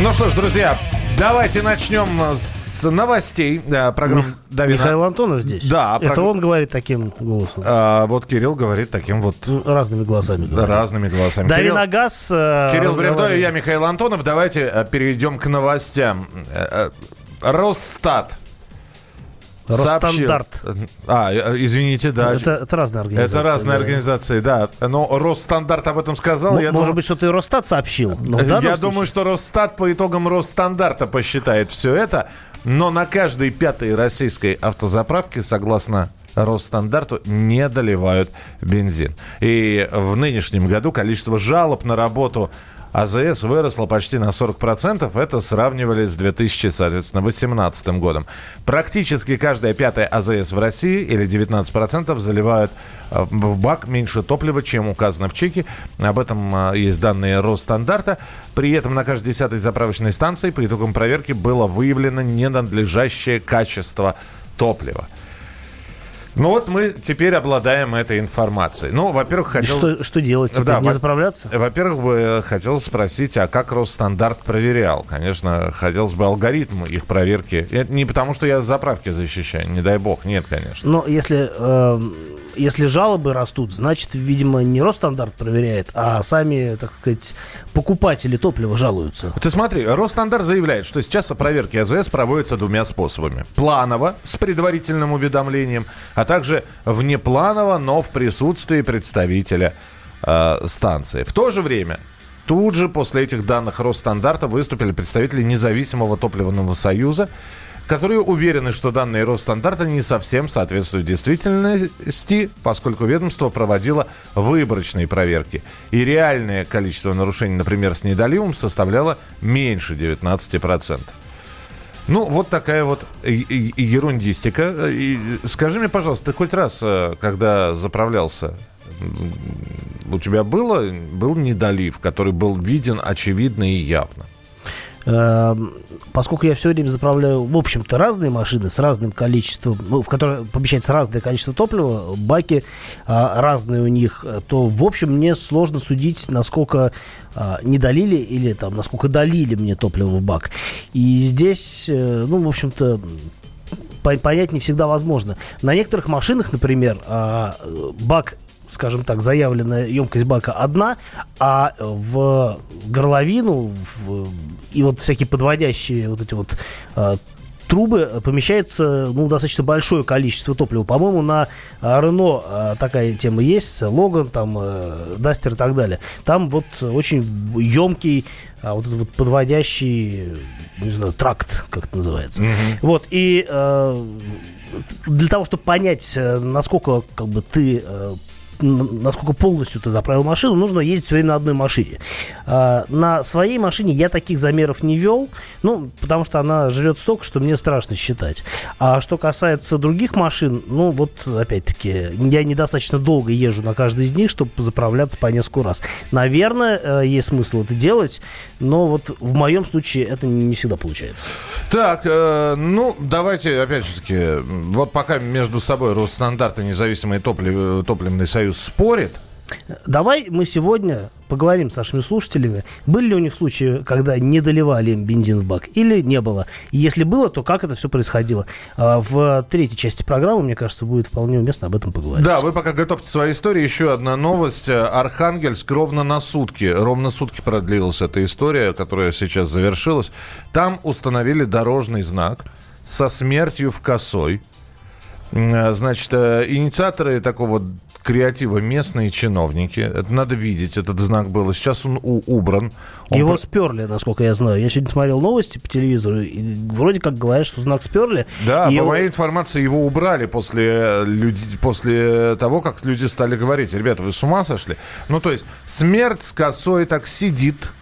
Ну что ж, друзья, давайте начнем с новостей. Да, программа Мих... Давина. Михаил Антонов здесь? Да. Это прог... он говорит таким голосом? А, вот Кирилл говорит таким вот... Разными голосами. Да, разными голосами. Дави на газ. Э, Кирилл Бревдо и я, Михаил Антонов. Давайте э, перейдем к новостям. Э, Росстат Росстандарт. Сообщил. А, извините, да. Это, это разные организации. Это разные да. организации, да. Но Росстандарт об этом сказал. М- я может думаю, быть, что-то и Росстат сообщил. Но я случае... думаю, что Росстат по итогам Росстандарта посчитает все это. Но на каждой пятой российской автозаправке, согласно Росстандарту не доливают бензин. И в нынешнем году количество жалоб на работу АЗС выросла почти на 40%. Это сравнивали с 2018 годом. Практически каждая пятая АЗС в России, или 19%, заливают э, в бак меньше топлива, чем указано в чеке. Об этом э, есть данные Росстандарта. При этом на каждой десятой заправочной станции по итогам проверки было выявлено ненадлежащее качество топлива. Ну вот мы теперь обладаем этой информацией. Ну, во-первых, хотел... Что, что делать? Да, не заправляться? Во-первых, бы хотел спросить, а как Росстандарт проверял? Конечно, хотелось бы алгоритм их проверки. Это не потому, что я заправки защищаю, не дай бог, нет, конечно. Но если э, если жалобы растут, значит, видимо, не Росстандарт проверяет, а сами, так сказать, покупатели топлива жалуются. Ты смотри, Росстандарт заявляет, что сейчас проверки АЗС проводятся двумя способами. Планово, с предварительным уведомлением, а также внепланово, но в присутствии представителя э, станции. В то же время Тут же после этих данных Росстандарта выступили представители независимого топливного союза, которые уверены, что данные Росстандарта не совсем соответствуют действительности, поскольку ведомство проводило выборочные проверки. И реальное количество нарушений, например, с недоливом, составляло меньше 19%. Ну, вот такая вот ерундистика. И скажи мне, пожалуйста, ты хоть раз, э, когда заправлялся, у тебя было, был недолив, который был виден очевидно и явно? Эм, поскольку я все время заправляю, в общем-то, разные машины с разным количеством, ну, в которые помещается разное количество топлива, баки а, разные у них, то, в общем, мне сложно судить, насколько а, не долили или там, насколько долили мне топливо в бак. И здесь, э, ну, в общем-то, понять не всегда возможно. На некоторых машинах, например, а, бак скажем так, заявленная емкость бака одна, а в горловину в, и вот всякие подводящие вот эти вот а, трубы помещается ну, достаточно большое количество топлива. По-моему, на Рено а, такая тема есть, Логан, там, э, Дастер и так далее. Там вот очень емкий а, вот этот вот подводящий, не знаю, тракт, как это называется. Mm-hmm. Вот, и э, для того, чтобы понять, э, насколько как бы ты э, насколько полностью ты заправил машину, нужно ездить все время на одной машине. А, на своей машине я таких замеров не вел, ну, потому что она живет столько, что мне страшно считать. А что касается других машин, ну, вот, опять-таки, я недостаточно долго езжу на каждой из них, чтобы заправляться по несколько раз. Наверное, э, есть смысл это делать, но вот в моем случае это не всегда получается. Так, э, ну, давайте, опять же таки, вот пока между собой Росстандарт и независимый топлив, топливный союз Союз спорит. Давай мы сегодня поговорим с нашими слушателями. Были ли у них случаи, когда не доливали им бензин в бак или не было? И если было, то как это все происходило? А, в третьей части программы, мне кажется, будет вполне уместно об этом поговорить. Да, вы пока готовьте свои истории. Еще одна новость. Архангельск ровно на сутки, ровно сутки продлилась эта история, которая сейчас завершилась. Там установили дорожный знак со смертью в косой. Значит, э, инициаторы такого креатива местные чиновники. Это надо видеть, этот знак был. Сейчас он у, убран. Он Его про... сперли, насколько я знаю. Я сегодня смотрел новости по телевизору, и вроде как говорят, что знак сперли. Да, по его... моей информации, его убрали после, люди, после того, как люди стали говорить, ребята, вы с ума сошли? Ну, то есть, смерть с косой так сидит.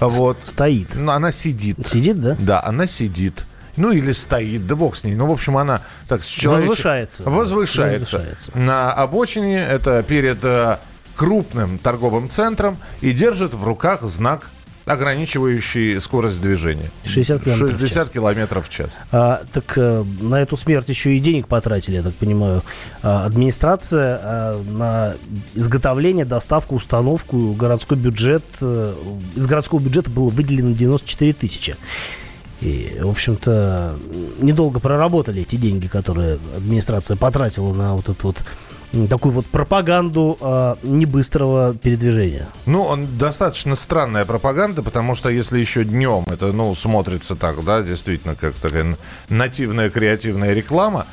Вот. Стоит. Ну, она сидит. Сидит, да? Да, она сидит. Ну, или стоит, да бог с ней. Ну, в общем, она так человеч... возвышается. возвышается. Возвышается. На обочине, это перед э, крупным торговым центром, и держит в руках знак ограничивающий скорость движения. 60 километров 60 километров в час. А, так а, на эту смерть еще и денег потратили, я так понимаю. А, администрация а, на изготовление, доставку, установку, городской бюджет. А, из городского бюджета было выделено 94 тысячи. И, в общем-то, недолго проработали эти деньги, которые администрация потратила на вот этот вот такую вот пропаганду э, небыстрого передвижения. Ну, он достаточно странная пропаганда, потому что если еще днем это, ну, смотрится так, да, действительно, как такая нативная креативная реклама,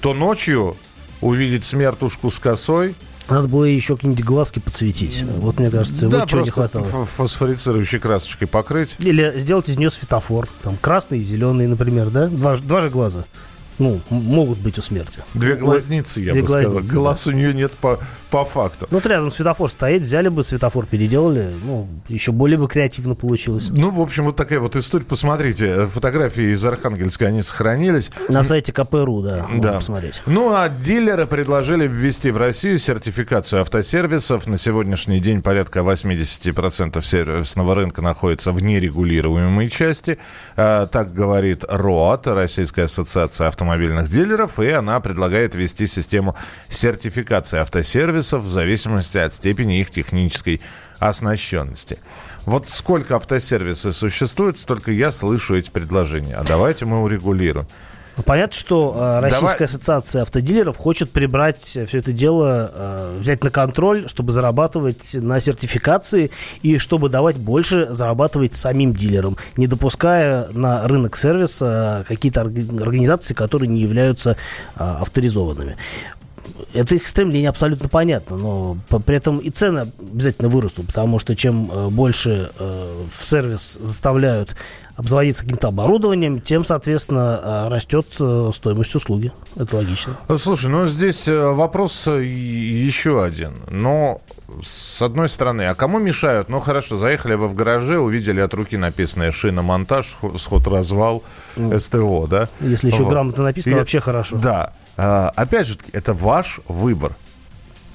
то ночью увидеть смертушку с косой, надо было еще какие-нибудь глазки подсветить. Вот, мне кажется, да, вот чего не хватало. фосфорицирующей красочкой покрыть. Или сделать из нее светофор. Там красный и зеленый, например, да? Два, два же глаза ну, могут быть у смерти. Две глазницы, я Две бы глазницы, сказал. Глаз да. у нее нет по, по факту. Ну, вот рядом светофор стоит, взяли бы светофор, переделали, ну, еще более бы креативно получилось. Ну, в общем, вот такая вот история. Посмотрите, фотографии из Архангельска, они сохранились. На сайте КПРУ, да, да. посмотреть. Ну, а дилеры предложили ввести в Россию сертификацию автосервисов. На сегодняшний день порядка 80% сервисного рынка находится в нерегулируемой части. А, так говорит РОАТ, Российская ассоциация автомобилей автомобильных дилеров, и она предлагает ввести систему сертификации автосервисов в зависимости от степени их технической оснащенности. Вот сколько автосервисов существует, столько я слышу эти предложения. А давайте мы урегулируем. Ну, понятно, что э, Российская Давай... ассоциация автодилеров хочет прибрать все это дело, э, взять на контроль, чтобы зарабатывать на сертификации и чтобы давать больше зарабатывать самим дилерам, не допуская на рынок сервиса какие-то организации, которые не являются э, авторизованными это их стремление абсолютно понятно, но при этом и цены обязательно вырастут, потому что чем э, больше э, в сервис заставляют обзаводиться каким-то оборудованием, тем, соответственно, э, растет стоимость услуги. Это логично. Слушай, ну здесь вопрос еще один. Но с одной стороны, а кому мешают? Ну хорошо, заехали вы в гараже, увидели от руки написанное шиномонтаж, сход-развал, ну, СТО, да? Если еще вот. грамотно написано, И, вообще хорошо. Да. А, опять же, это ваш выбор.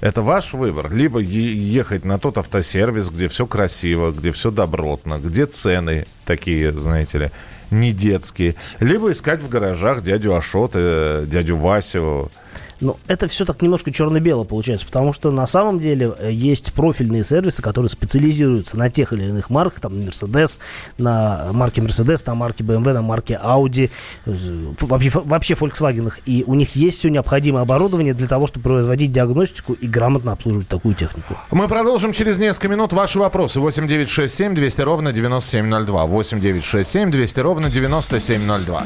Это ваш выбор. Либо ехать на тот автосервис, где все красиво, где все добротно, где цены такие, знаете ли, не детские. Либо искать в гаражах дядю Ашота, дядю Васю, ну, это все так немножко черно-бело получается, потому что на самом деле э, есть профильные сервисы, которые специализируются на тех или иных марках, там, Mercedes, на марке Mercedes, на марке BMW, на марке Audi, вообще, вообще Volkswagen. И у них есть все необходимое оборудование для того, чтобы производить диагностику и грамотно обслуживать такую технику. Мы продолжим через несколько минут ваши вопросы. 8 9 6 7 200 ровно 9702. 8 9 6 7 200 ровно 9702.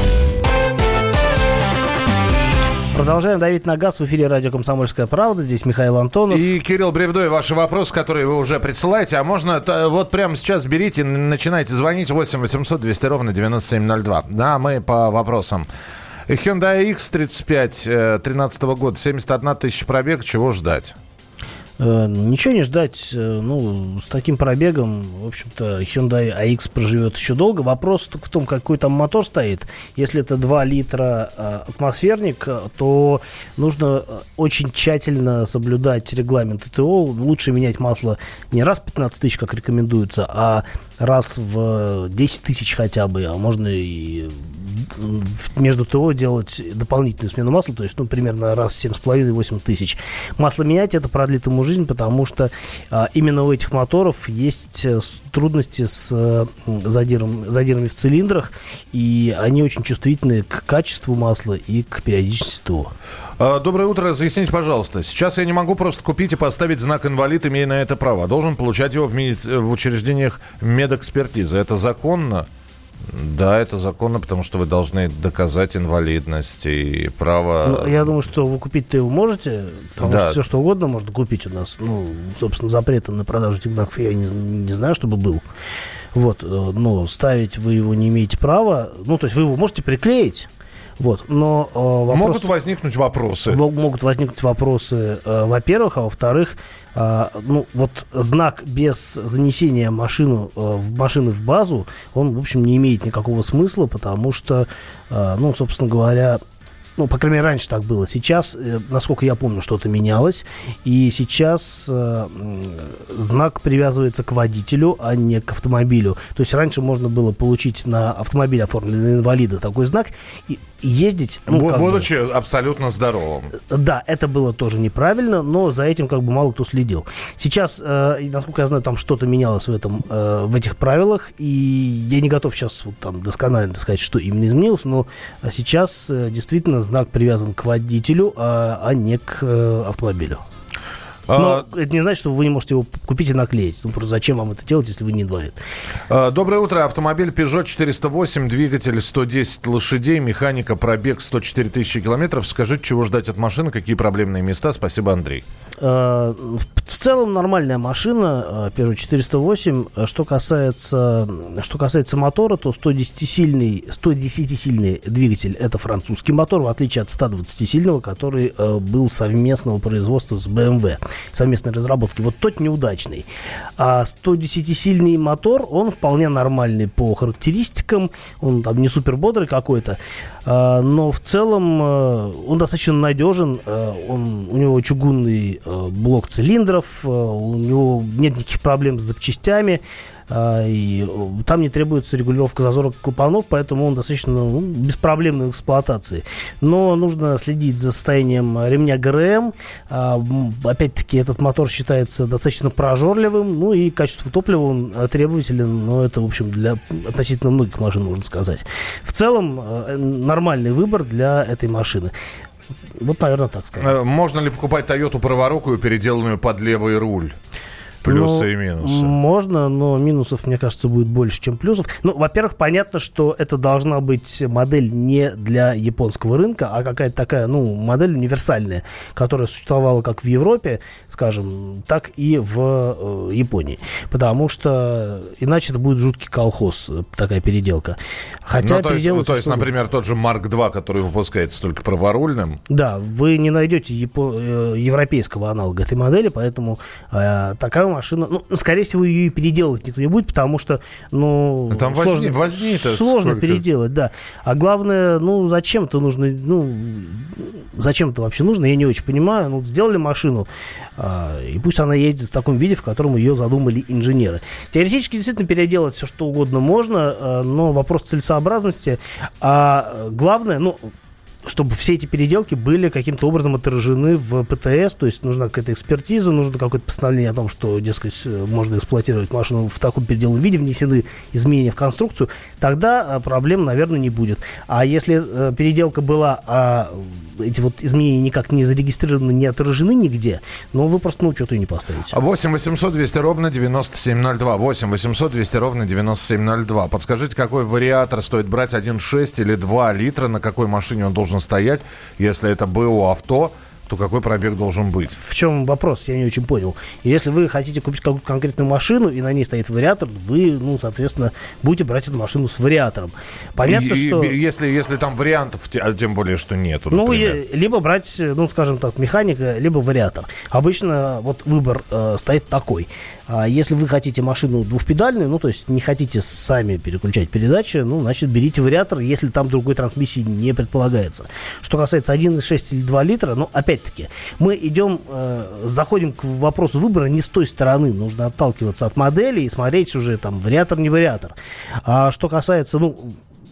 Продолжаем давить на газ в эфире радио «Комсомольская правда». Здесь Михаил Антонов. И Кирилл Бревдой. Ваши вопросы, которые вы уже присылаете. А можно вот прямо сейчас берите, начинайте звонить 8 800 200 ровно 9702. Да, мы по вопросам. Hyundai X35 13 года, 71 тысяча пробег. Чего ждать? Э, ничего не ждать. Э, ну, с таким пробегом, в общем-то, Hyundai AX проживет еще долго. Вопрос в том, какой там мотор стоит. Если это 2 литра э, атмосферник, то нужно очень тщательно соблюдать регламент ТТО. Лучше менять масло не раз в 15 тысяч, как рекомендуется, а раз в 10 тысяч хотя бы, а можно и между ТО делать дополнительную смену масла, то есть, ну, примерно раз в 7,5-8 тысяч. Масло менять, это продлит ему жизнь, потому что а, именно у этих моторов есть э, трудности с а, задиром, задирами в цилиндрах, и они очень чувствительны к качеству масла и к периодичности ТО. А, доброе утро. Разъясните, пожалуйста. Сейчас я не могу просто купить и поставить знак инвалид, имея на это право. Должен получать его в, меди... в учреждениях медэкспертизы. Это законно? Да, это законно, потому что вы должны доказать инвалидность и право... Ну, я думаю, что вы купить-то его можете, потому да. что все что угодно можно купить у нас. Ну, собственно, запрета на продажу этих знаков я не, не знаю, чтобы был. Вот, э, но ставить вы его не имеете права. Ну, то есть вы его можете приклеить, вот, но э, вопрос... Могут возникнуть вопросы. Могут возникнуть вопросы, э, во-первых, а во-вторых, э, ну, вот знак без занесения машину, э, в машины в базу, он, в общем, не имеет никакого смысла, потому что, э, ну, собственно говоря, ну, по крайней мере, раньше так было. Сейчас, э, насколько я помню, что-то менялось. И сейчас э, знак привязывается к водителю, а не к автомобилю. То есть раньше можно было получить на автомобиле оформленный инвалида такой знак и ездить... Ну, Будучи бы, абсолютно здоровым. Да, это было тоже неправильно, но за этим как бы мало кто следил. Сейчас, э, насколько я знаю, там что-то менялось в, этом, э, в этих правилах, и я не готов сейчас вот, там досконально сказать, что именно изменилось, но сейчас э, действительно знак привязан к водителю, а, а не к э, автомобилю. Но а... это не значит, что вы не можете его купить и наклеить. Ну, просто зачем вам это делать, если вы не инвалид? А, доброе утро. Автомобиль Peugeot 408, двигатель 110 лошадей, механика, пробег 104 тысячи километров. Скажите, чего ждать от машины, какие проблемные места? Спасибо, Андрей. А, в целом нормальная машина а, Peugeot 408. Что касается, что касается мотора, то 110-сильный 110 двигатель это французский мотор, в отличие от 120-сильного, который был совместного производства с BMW совместной разработки. Вот тот неудачный. А 110-сильный мотор, он вполне нормальный по характеристикам. Он там не супер бодрый какой-то. А, но в целом э, он достаточно надежен. Э, он, у него чугунный э, блок цилиндров. У него нет никаких проблем с запчастями. И там не требуется регулировка зазора клапанов, поэтому он достаточно ну, беспроблемный в эксплуатации. Но нужно следить за состоянием ремня ГРМ. А, опять-таки, этот мотор считается достаточно прожорливым, ну и качество топлива он требователен, но это, в общем, для относительно многих машин, можно сказать. В целом, нормальный выбор для этой машины. Вот, наверное, так сказать. Э, можно ли покупать Toyota праворукую, переделанную под левый руль? Плюсы ну, и минусы. Можно, но минусов, мне кажется, будет больше, чем плюсов. Ну, во-первых, понятно, что это должна быть модель не для японского рынка, а какая-то такая, ну, модель универсальная, которая существовала как в Европе, скажем, так и в э, Японии. Потому что иначе это будет жуткий колхоз, э, такая переделка. Хотя ну, то есть, то есть например, тот же Марк 2, который выпускается только праворульным. Да, вы не найдете япо- э, европейского аналога этой модели, поэтому э, такая машина, ну, скорее всего, ее и переделывать никто не будет, потому что, ну, ну Там сложно, возни, сложно сколько? переделать, да. А главное, ну, зачем это нужно, ну, зачем это вообще нужно, я не очень понимаю. Ну, сделали машину, а, и пусть она едет в таком виде, в котором ее задумали инженеры. Теоретически, действительно, переделать все, что угодно можно, а, но вопрос целесообразности. А главное, ну, чтобы все эти переделки были каким-то образом отражены в ПТС, то есть нужна какая-то экспертиза, нужно какое-то постановление о том, что, дескать, можно эксплуатировать машину в таком переделанном виде, внесены изменения в конструкцию, тогда а, проблем, наверное, не будет. А если э, переделка была, а эти вот изменения никак не зарегистрированы, не отражены нигде, ну, вы просто на учет и не поставите. 8 800 200 ровно 9702. 8 800 200 ровно 9702. Подскажите, какой вариатор стоит брать 1,6 или 2 литра, на какой машине он должен должен стоять, если это БУ авто, то какой пробег должен быть? В чем вопрос? Я не очень понял. Если вы хотите купить какую-то конкретную машину, и на ней стоит вариатор, вы, ну, соответственно, будете брать эту машину с вариатором. Понятно, и, что... Если, если там вариантов, а тем более, что нету, Ну, например. либо брать, ну, скажем так, механика, либо вариатор. Обычно вот выбор э, стоит такой. А если вы хотите машину двухпедальную, ну, то есть не хотите сами переключать передачи, ну, значит, берите вариатор, если там другой трансмиссии не предполагается. Что касается 1,6 или 2 литра, ну, опять-таки, мы идем, э, заходим к вопросу выбора не с той стороны. Нужно отталкиваться от модели и смотреть уже там вариатор, не вариатор. А что касается, ну,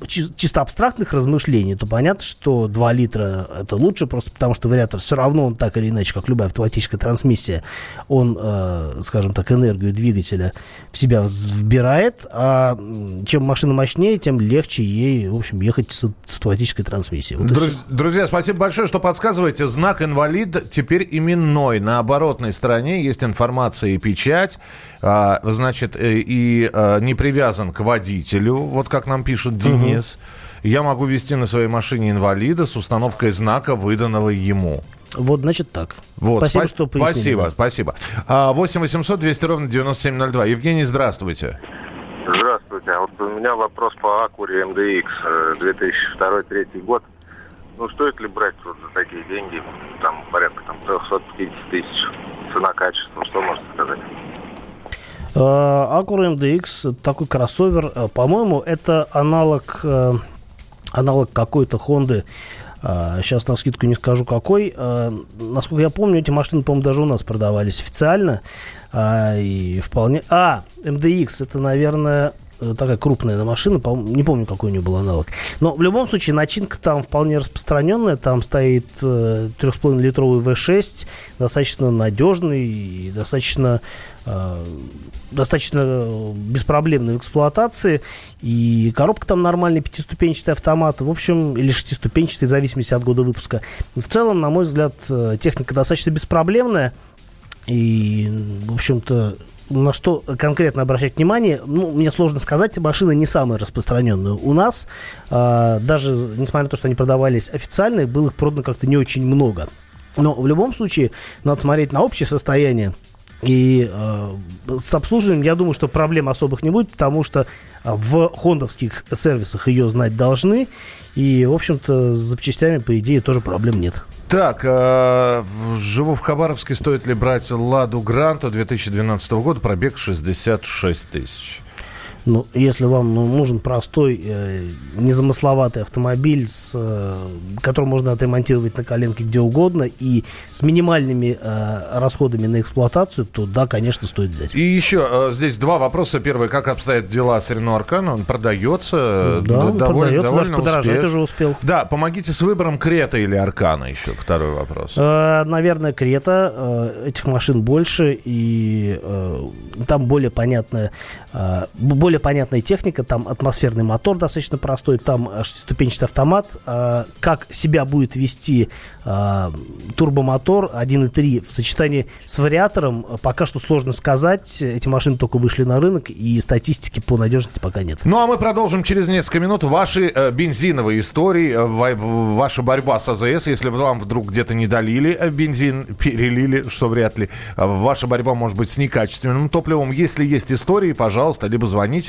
чисто абстрактных размышлений, то понятно, что 2 литра это лучше, просто потому что вариатор все равно он так или иначе, как любая автоматическая трансмиссия, он, э, скажем так, энергию двигателя в себя вбирает, а чем машина мощнее, тем легче ей, в общем, ехать с, с автоматической трансмиссией. Вот Друз, друзья, спасибо большое, что подсказываете. Знак инвалид теперь именной. На оборотной стороне есть информация и печать, значит, э, и а, не привязан к водителю, вот как нам пишет Денис. Угу. Я могу вести на своей машине инвалида с установкой знака, выданного ему. Вот, значит, так. Вот, спасибо, спа- что пояснили. Спасибо, спасибо. 8 800 200 ровно 9702. Евгений, здравствуйте. Здравствуйте. А вот у меня вопрос по Акуре МДХ 2002-2003 год. Ну, стоит ли брать вот за такие деньги? Там порядка там, 350 тысяч. Цена-качество. Что можете сказать? Acura MDX, такой кроссовер, э, по-моему, это аналог, э, аналог какой-то Honda Сейчас на скидку не скажу какой. Э, насколько я помню, эти машины, по-моему, даже у нас продавались официально. И вполне... А, MDX, это, наверное, Э, такая крупная машина, не помню, какой у нее был аналог. Но в любом случае начинка там вполне распространенная. Там стоит 3,5-литровый э, V6, достаточно надежный достаточно, э, достаточно беспроблемный в эксплуатации. И коробка там нормальный, пятиступенчатый автомат, в общем, или шестиступенчатый, в зависимости от года выпуска. В целом, на мой взгляд, техника достаточно беспроблемная. И, в общем-то, на что конкретно обращать внимание, ну, мне сложно сказать, машина не самая распространенная. У нас, э, даже несмотря на то, что они продавались официально, было их продано как-то не очень много. Но в любом случае, надо смотреть на общее состояние. И э, с обслуживанием, я думаю, что проблем особых не будет, потому что в хондовских сервисах ее знать должны. И, в общем-то, с запчастями, по идее, тоже проблем нет. Так, э, живу в Хабаровске. Стоит ли брать Ладу Гранту 2012 года? Пробег 66 тысяч. Ну, если вам ну, нужен простой, э, незамысловатый автомобиль, с, э, который можно отремонтировать на коленке где угодно и с минимальными э, расходами на эксплуатацию, то да, конечно, стоит взять. И еще э, здесь два вопроса. Первый, как обстоят дела с Рено Аркан? Он продается? Да, он довольно, продается, довольно даже подорожать уже успел. Да, помогите с выбором Крета или Аркана еще. Второй вопрос. Э, наверное, Крета. Э, этих машин больше, и э, там более понятная, э, более более понятная техника, там атмосферный мотор достаточно простой, там шестиступенчатый автомат. А, как себя будет вести а, турбомотор 1.3 в сочетании с вариатором, пока что сложно сказать. Эти машины только вышли на рынок, и статистики по надежности пока нет. Ну, а мы продолжим через несколько минут. Ваши э, бензиновые истории, э, ваша борьба с АЗС, если вам вдруг где-то не долили э, бензин, перелили, что вряд ли, э, ваша борьба может быть с некачественным топливом. Если есть истории, пожалуйста, либо звоните,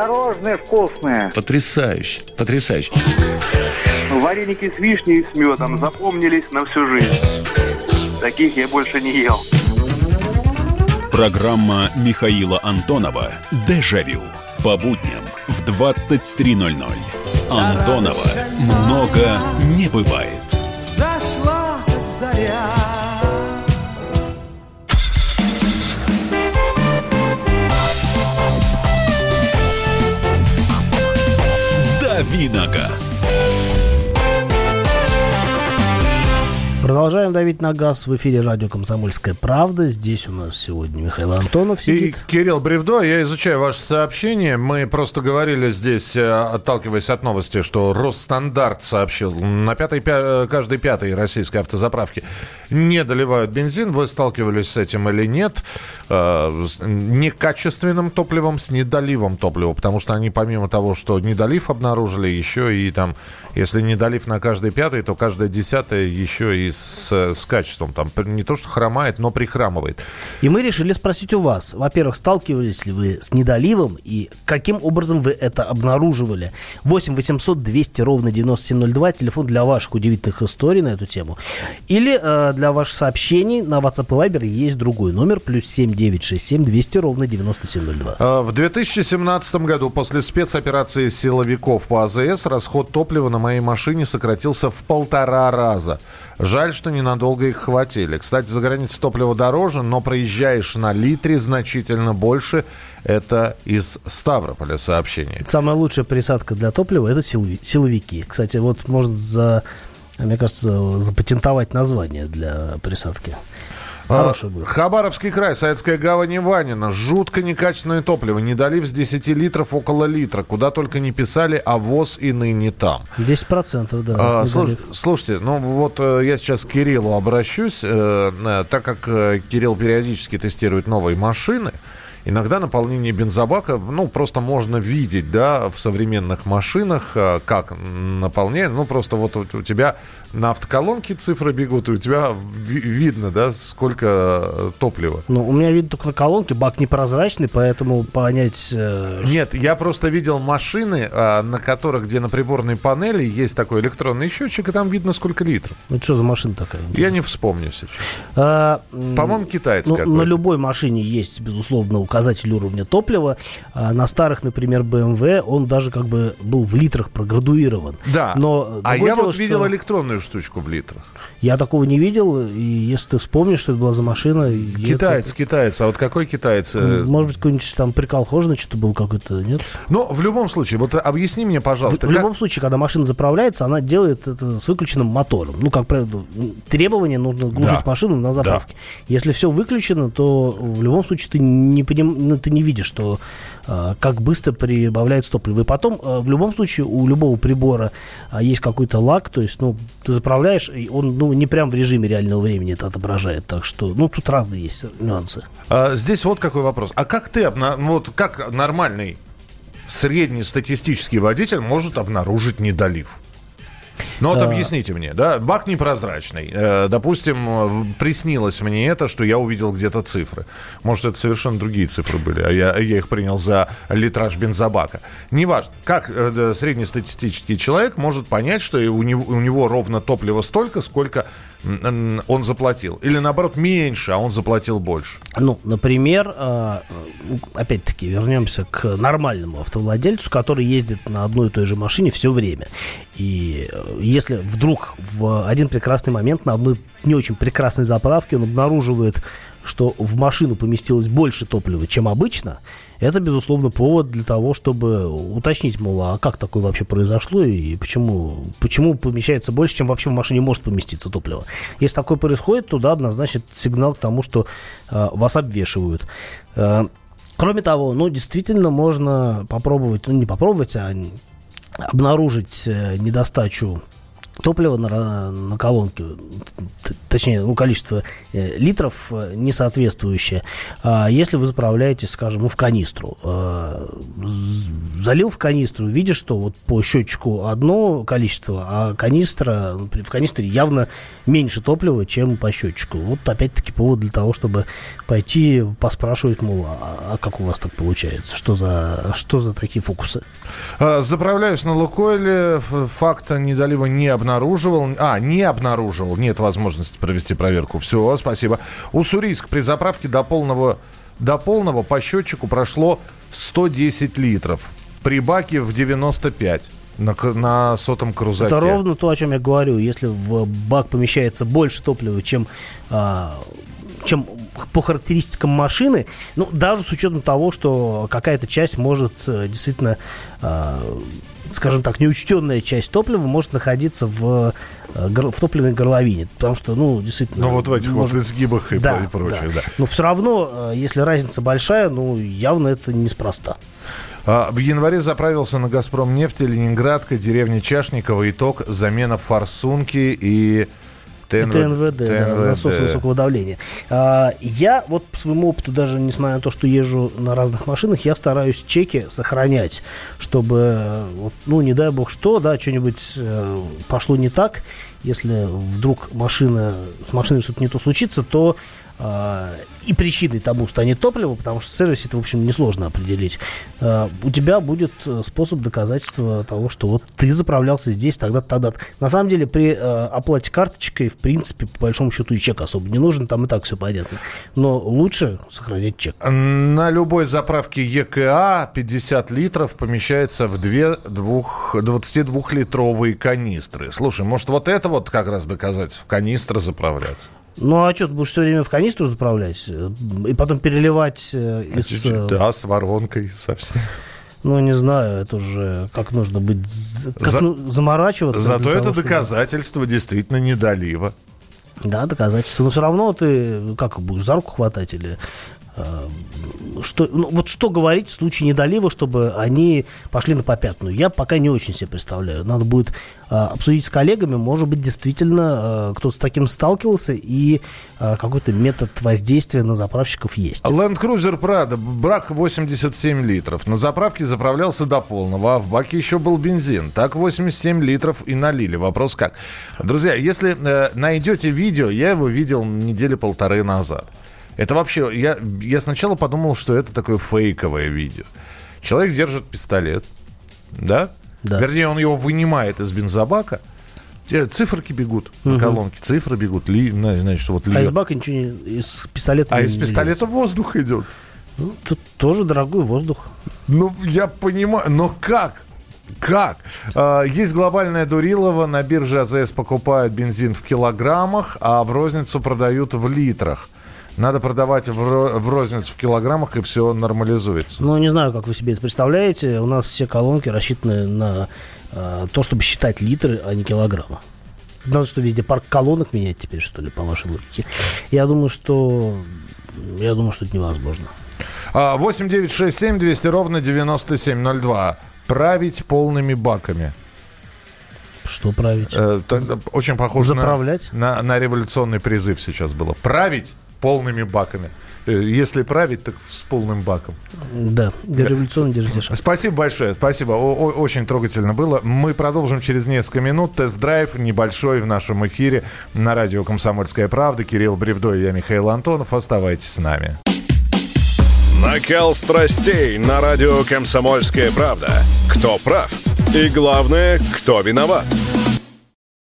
Мороженое вкусное. Потрясающе, потрясающе. Вареники с вишней и с медом запомнились на всю жизнь. Таких я больше не ел. Программа Михаила Антонова «Дежавю» по будням в 23.00. Антонова много не бывает. Зашла заря. Давиногаз. Продолжаем давить на газ в эфире радио «Комсомольская правда». Здесь у нас сегодня Михаил Антонов сидит. И Кирилл Бревдо. Я изучаю ваше сообщение. Мы просто говорили здесь, э, отталкиваясь от новости, что Росстандарт сообщил, на пятой, пя, каждой пятой российской автозаправке не доливают бензин. Вы сталкивались с этим или нет? Э, с некачественным топливом, с недоливом топлива. Потому что они помимо того, что недолив обнаружили, еще и там, если недолив на каждой пятой, то каждая десятая еще и с с, с качеством. Там не то, что хромает, но прихрамывает. И мы решили спросить у вас. Во-первых, сталкивались ли вы с недоливом и каким образом вы это обнаруживали? 8 800 200 ровно 9702. Телефон для ваших удивительных историй на эту тему. Или э, для ваших сообщений на WhatsApp и Viber есть другой номер. Плюс 7 967 200 ровно 9702. А, В 2017 году после спецоперации силовиков по АЗС расход топлива на моей машине сократился в полтора раза. Жаль, что ненадолго их хватили. Кстати, за границей топливо дороже, но проезжаешь на литре значительно больше. Это из Ставрополя сообщение. Самая лучшая присадка для топлива это силови- силовики. Кстати, вот можно за, мне кажется, запатентовать название для присадки. Хороший А, будет. Хабаровский край, Советская гавань Иванина. Жутко некачественное топливо. Не долив с 10 литров около литра. Куда только не писали, а ВОЗ и ныне там. 10%, да. А, слуш- слушайте, ну вот э, я сейчас к Кириллу обращусь, э, э, так как э, Кирилл периодически тестирует новые машины, иногда наполнение бензобака, ну, просто можно видеть, да, в современных машинах, как наполняет, ну, просто вот у тебя на автоколонке цифры бегут, и у тебя ви- видно, да, сколько э, топлива. Ну, у меня видно только на колонке, бак непрозрачный, поэтому понять... э, Нет, я просто видел машины, а, на которых, где на приборной панели есть такой электронный счетчик, и там видно, сколько литров. Ну, что за машина такая? Я не вспомню сейчас. А, По-моему, китаец ну, какой-то. на любой машине есть, безусловно, указатель уровня топлива. А на старых, например, BMW, он даже как бы был в литрах проградуирован. Да. Но а я дело, вот видел что электронную штучку в литрах. Я такого не видел, и если ты вспомнишь, что это была за машина... Китаец, это- китаец. А вот какой китаец? э, Может быть, какой-нибудь там приколхозный что-то был какой-то, нет? Ну, в любом случае, вот объясни мне, В, пожалуйста. в как- любом случае, когда машина заправляется, она делает это с выключенным мотором. Ну, как правило, требование нужно глушить Да. машину на заправке. Если все выключено, то в любом случае ты не, поним- ну, ты не видишь, что а, как быстро прибавляется топливо. И потом, в любом случае, у любого прибора есть какой-то лаг, то есть, ну, ты заправляешь, и он, ну, не прям в режиме реального времени это отображает. Так что, ну, тут разные есть нюансы. А, здесь вот какой вопрос. А как ты, ну, вот как нормальный среднестатистический водитель может обнаружить недолив? Ну вот А. объясните мне, да, бак непрозрачный. Э, допустим, э, приснилось мне это, что я увидел где-то цифры. Может, это совершенно другие цифры были, а я, я их принял за литраж бензобака. Неважно, как э, среднестатистический человек может понять, что у него, у него ровно топлива столько, сколько он заплатил. Или наоборот, меньше, а он заплатил больше. Ну, например, ну, опять-таки вернемся к нормальному автовладельцу, который ездит на одной и той же машине все время. И э, если вдруг в один прекрасный момент на одной не очень прекрасной заправке он обнаруживает, что в машину поместилось больше топлива, чем обычно, это, безусловно, повод для того, чтобы уточнить, мол, а как такое вообще произошло и почему, почему помещается больше, чем вообще в машине может поместиться топливо. Если такое происходит, то да, однозначно сигнал к тому, что э, вас обвешивают. Э, кроме того, ну, действительно можно попробовать, ну, не попробовать, а обнаружить э, недостачу топлива на, на колонке, точнее, ну, количество э, литров э, несоответствующее. А если вы заправляете, скажем, ну, в канистру, э, залил в канистру, видишь, что вот по счетчику одно количество, а канистра, в канистре явно меньше топлива, чем по счетчику. Вот опять-таки повод для того, чтобы пойти поспрашивать, мол, а, а как у вас так получается? Что за, что за такие фокусы? А, Заправляюсь на Лукойле, факта недолива не обнаруживал. А, не обнаруживал, нет возможности провести проверку. Все, спасибо. Уссурийск при заправке до полного, до полного по счетчику прошло 110 литров. При баке в 95 на, на сотом крузаке. Это ровно то, о чем я говорю. Если в бак помещается больше топлива, чем, а, чем по характеристикам машины, ну, даже с учетом того, что какая-то часть может э, действительно, а, скажем так, неучтенная часть топлива может находиться в, э, в топливной горловине. Потому что, ну, действительно... Ну, вот в этих может- вот изгибах и, да, и прочее, да. Но все равно, э, если разница большая, ну, явно это неспроста. А, В январе заправился на «Газпром» нефти Ленинградка, деревня Чашникова. Итог – замена форсунки и ТНВ... ТНВД, да, ТНВД. насос высокого давления. А, я вот по своему опыту, даже несмотря на то, что езжу на разных машинах, я стараюсь чеки сохранять, чтобы, э, ну, не дай бог что, да, что-нибудь э, пошло не так, если вдруг машина, с машиной что-то не то случится, то а, и причиной тому станет топливо, потому что в сервисе это, в общем, несложно определить. А, у тебя будет э, способ доказательства того, что вот ты заправлялся здесь, тогда тогда На самом деле, при а, оплате карточкой, в принципе, по большому счету, и чек особо не нужен, там и так все понятно. Но лучше сохранять чек. На любой заправке ЕКА 50 литров помещается в две двух, 22-литровые канистры. Слушай, может, вот это вот как раз доказательство, в канистры заправляться? Ну, а что, ты будешь все время в канистру заправлять? э, И потом переливать э, А из... э, Да, с воронкой совсем. Ну, не знаю, это уже как нужно быть... Как За- ну, заморачиваться. Зато для это того, чтобы- доказательство действительно недолива. Да, доказательства. Но все равно ты как будешь за руку хватать или... э, Что, ну, вот что говорить в случае недолива, чтобы они пошли на попятную? Я пока не очень себе представляю. Надо будет э, обсудить с коллегами. Может быть, действительно э, кто-то с таким сталкивался, и э, какой-то метод воздействия на заправщиков есть. Land Cruiser Prado, брак 87 литров. На заправке заправлялся до полного, а в баке еще был бензин. Так 87 литров и налили. Вопрос как? Друзья, если э, найдете видео, я его видел недели полторы назад. Это вообще, я, я сначала подумал, что это такое фейковое видео. Человек держит пистолет, да? Да. Вернее, он его вынимает из бензобака. Циферки бегут на колонке, цифры бегут, ли, на- значит, вот А льет. из бака ничего не... Из пистолета А из пистолета воздух идет. льется. Ну, тут тоже дорогой воздух. Ну, я понимаю, но как? Как? А, Есть глобальная Дурилова, на бирже АЗС покупают бензин в килограммах, а в розницу продают в литрах. Надо продавать в, в розницу в килограммах, и все нормализуется. Ну, не знаю, как вы себе это представляете. У нас все колонки рассчитаны на э, то, чтобы считать литры, а не килограммы. Надо что, везде парк колонок менять теперь, что ли, по вашей логике? Я думаю, что... Я думаю, что это невозможно. А, 8 9 6 7 200 ровно 9702. Править полными баками. Что править? Э, так, очень похоже на- Заправлять? на, на революционный призыв сейчас было. Править полными баками. Э, Если править, так с полным баком. Да, революционный держишь. Спасибо большое, спасибо. О- о- очень трогательно было. Мы продолжим через несколько минут. Тест-драйв небольшой в нашем эфире на радио «Комсомольская правда». Кирилл Бревдо и я, Михаил Антонов. Оставайтесь с нами. Накал страстей на радио «Комсомольская правда». Кто прав? И главное, кто виноват?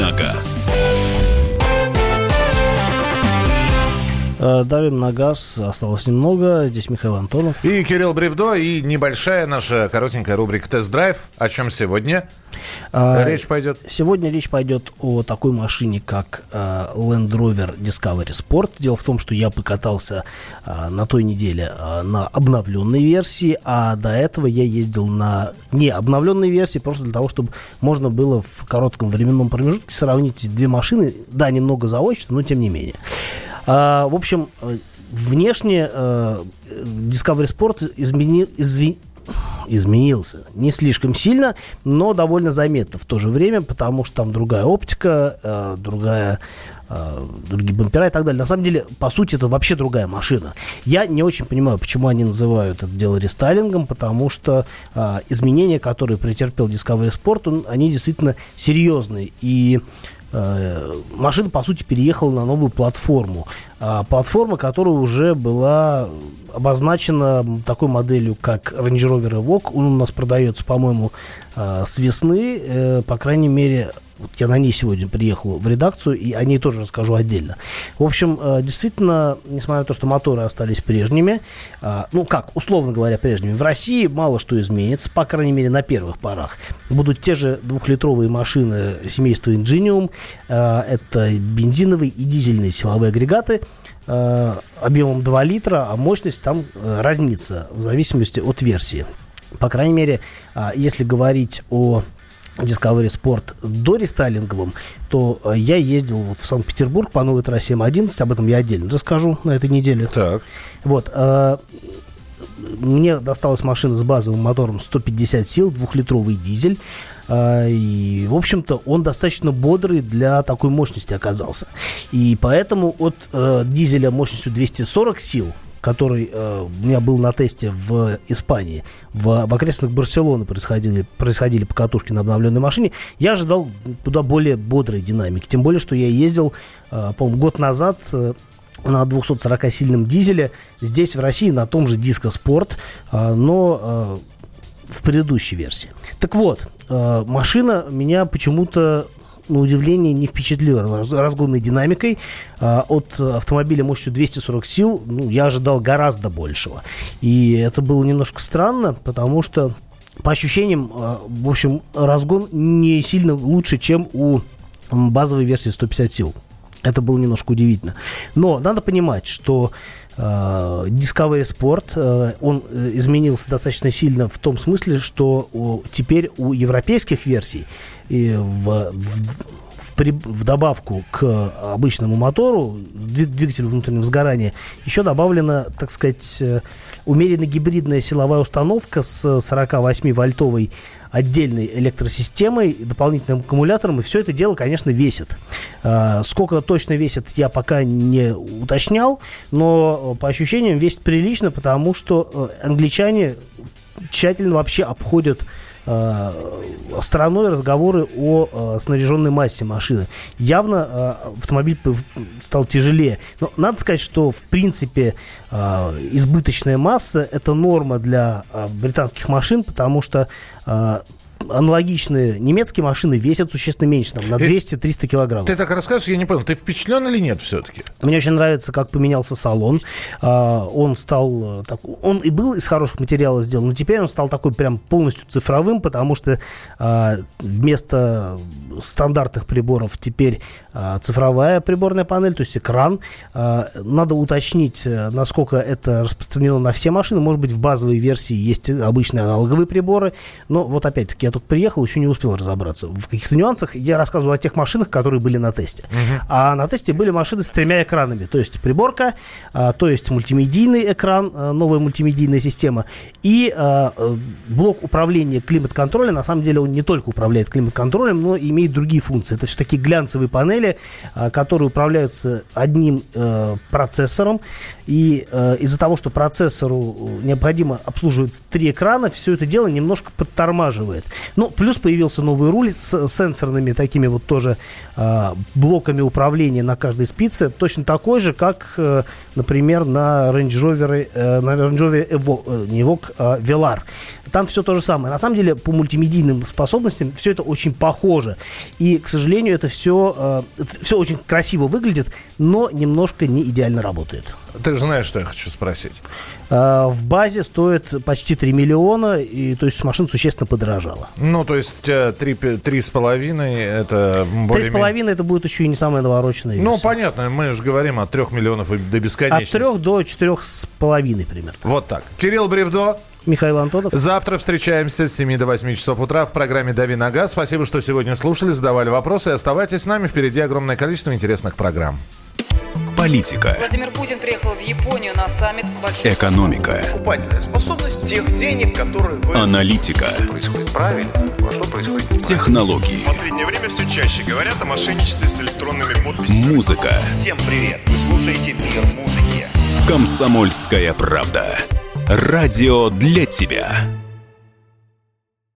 Давиногаз. Э, Давим на газ. Осталось немного. Здесь Михаил Антонов. И Кирилл Бревдо, и небольшая наша коротенькая рубрика «Тест-драйв». О чем сегодня А, речь пойдет? Сегодня речь пойдет о такой машине, как э, Land Rover Discovery Sport. Дело в том, что я покатался э, на той неделе э, на обновленной версии, а до этого я ездил на не обновленной версии, просто для того, чтобы можно было в коротком временном промежутке сравнить две машины. Да, немного заочно, но тем не менее. А, в общем, э, внешне э, Discovery Sport измени- изви- изменился. Не слишком сильно, но довольно заметно в то же время, потому что там другая оптика, э, другая, э, другие бампера и так далее. На самом деле, по сути, это вообще другая машина. Я не очень понимаю, почему они называют это дело рестайлингом, потому что э, изменения, которые претерпел Discovery Sport, он- они действительно серьезные. И машина, по сути, переехала на новую платформу. А, платформа, которая уже была обозначена такой моделью, как Range Rover Evoque. Он у нас продается, по-моему, а, с весны. Э, по крайней мере, Вот я на ней сегодня приехал в редакцию, и о ней тоже расскажу отдельно. В общем, э, действительно, несмотря на то, что моторы остались прежними, э, ну как, условно говоря, прежними, в России мало что изменится, по крайней мере, на первых порах. Будут те же двухлитровые машины семейства Ingenium, э, это бензиновые и дизельные силовые агрегаты, объемом 2 литра, а мощность там разнится в зависимости от версии. По крайней мере, если говорить о Discovery Sport до рестайлинговом, то э, я ездил вот в Санкт-Петербург по новой трассе М11, об этом я отдельно расскажу на этой неделе. Так. Вот. э, Мне досталась машина с базовым мотором 150 сил, двухлитровый дизель. А, И, в общем-то, он достаточно бодрый для такой мощности оказался. И поэтому от э, дизеля мощностью 240 сил, который э, у меня был на тесте в Испании, в, в окрестностях Барселоны происходили, происходили покатушки на обновленной машине, я ожидал куда более бодрой динамики. Тем более, что я ездил, э, по-моему, год назад э, на 240-сильном дизеле здесь, в России, на том же Disco Sport, э, но э, в предыдущей версии. Так вот, э, машина меня почему-то на удивление не впечатлила раз- разгонной динамикой. А, От автомобиля мощностью 240 сил ну, я ожидал гораздо большего. И это было немножко странно, потому что по ощущениям, а, в общем, разгон не сильно лучше, чем у базовой версии 150 сил. Это было немножко удивительно. Но надо понимать, что э, Discovery Sport, э, он изменился достаточно сильно в том смысле, что о, теперь у европейских версий и в, в- в добавку к обычному мотору, дви- двигателю внутреннего сгорания, еще добавлена, так сказать, э, умеренно гибридная силовая установка с 48-вольтовой отдельной электросистемой, дополнительным аккумулятором, и все это дело, конечно, весит. А, Сколько точно весит, я пока не уточнял, но э, по ощущениям весит прилично, потому что э, англичане тщательно вообще обходят э, стороной разговоры о э, снаряженной массе машины. Явно э, автомобиль стал тяжелее. Но надо сказать, что в принципе э, избыточная масса это норма для э, британских машин, потому что э, аналогичные немецкие машины весят существенно меньше, там, на Ты- 200-300 килограмм. Ты так расскажешь, я не понял, ты впечатлен или нет все-таки? Мне очень нравится, как поменялся салон. А, Он стал... э, так- Он и был из хороших материалов сделан, но теперь он стал такой прям полностью цифровым, потому что а, вместо стандартных приборов теперь а, цифровая приборная панель, то есть экран. Надо уточнить, э, насколько это распространено на все машины. Может быть, в базовой версии есть обычные аналоговые приборы. Но вот опять-таки, я только приехал, еще не успел разобраться в каких-то нюансах. Я рассказываю о тех машинах, которые были на тесте. А на тесте были машины с тремя экранами. То есть приборка, а, то есть мультимедийный экран, а, новая мультимедийная система и а, э, блок управления климат-контролем. На самом деле он не только управляет климат-контролем, но и имеет другие функции. Это все такие глянцевые панели, которые управляются одним э, процессором. И э, из-за того, что процессору необходимо обслуживать три экрана, все это дело немножко подтормаживает. Ну, плюс появился новый руль с сенсорными такими вот тоже а, блоками управления на каждой спице, точно такой же, как, э, например, на Range Rover, э, на Range Rover Evo- э, не Evoque, а Velar. Там все то же самое. На самом деле, по мультимедийным способностям все это очень похоже. И, к сожалению, это все, все очень красиво выглядит, но немножко не идеально работает. Ты же знаешь, что я хочу спросить. А, В базе стоит почти 3 миллиона, и то есть машина существенно подорожала. Ну, то есть э, три, пи- три с половиной это Три более с половиной это будет еще и не самая навороченная Ну, версия. понятно, мы же говорим от трех миллионов и до От бесконечности. трех до четырех с половиной примерно. Вот так. Кирилл Бревдо. Михаил Антонов. Завтра встречаемся с 7 до 8 часов утра в программе «Дави на газ». Спасибо, что сегодня слушали, задавали вопросы. Оставайтесь с нами, впереди огромное количество интересных программ. Политика, Владимир Путин приехал в Японию на саммит большой экономика, покупательная способность тех денег, которые вы... аналитика, Происходит правильно, а что происходит неправильно. технологии, В последнее время все чаще говорят о мошенничестве с электронными подписями. музыка. Всем привет! Вы слушаете «Мир музыки». Комсомольская правда. Радио для тебя.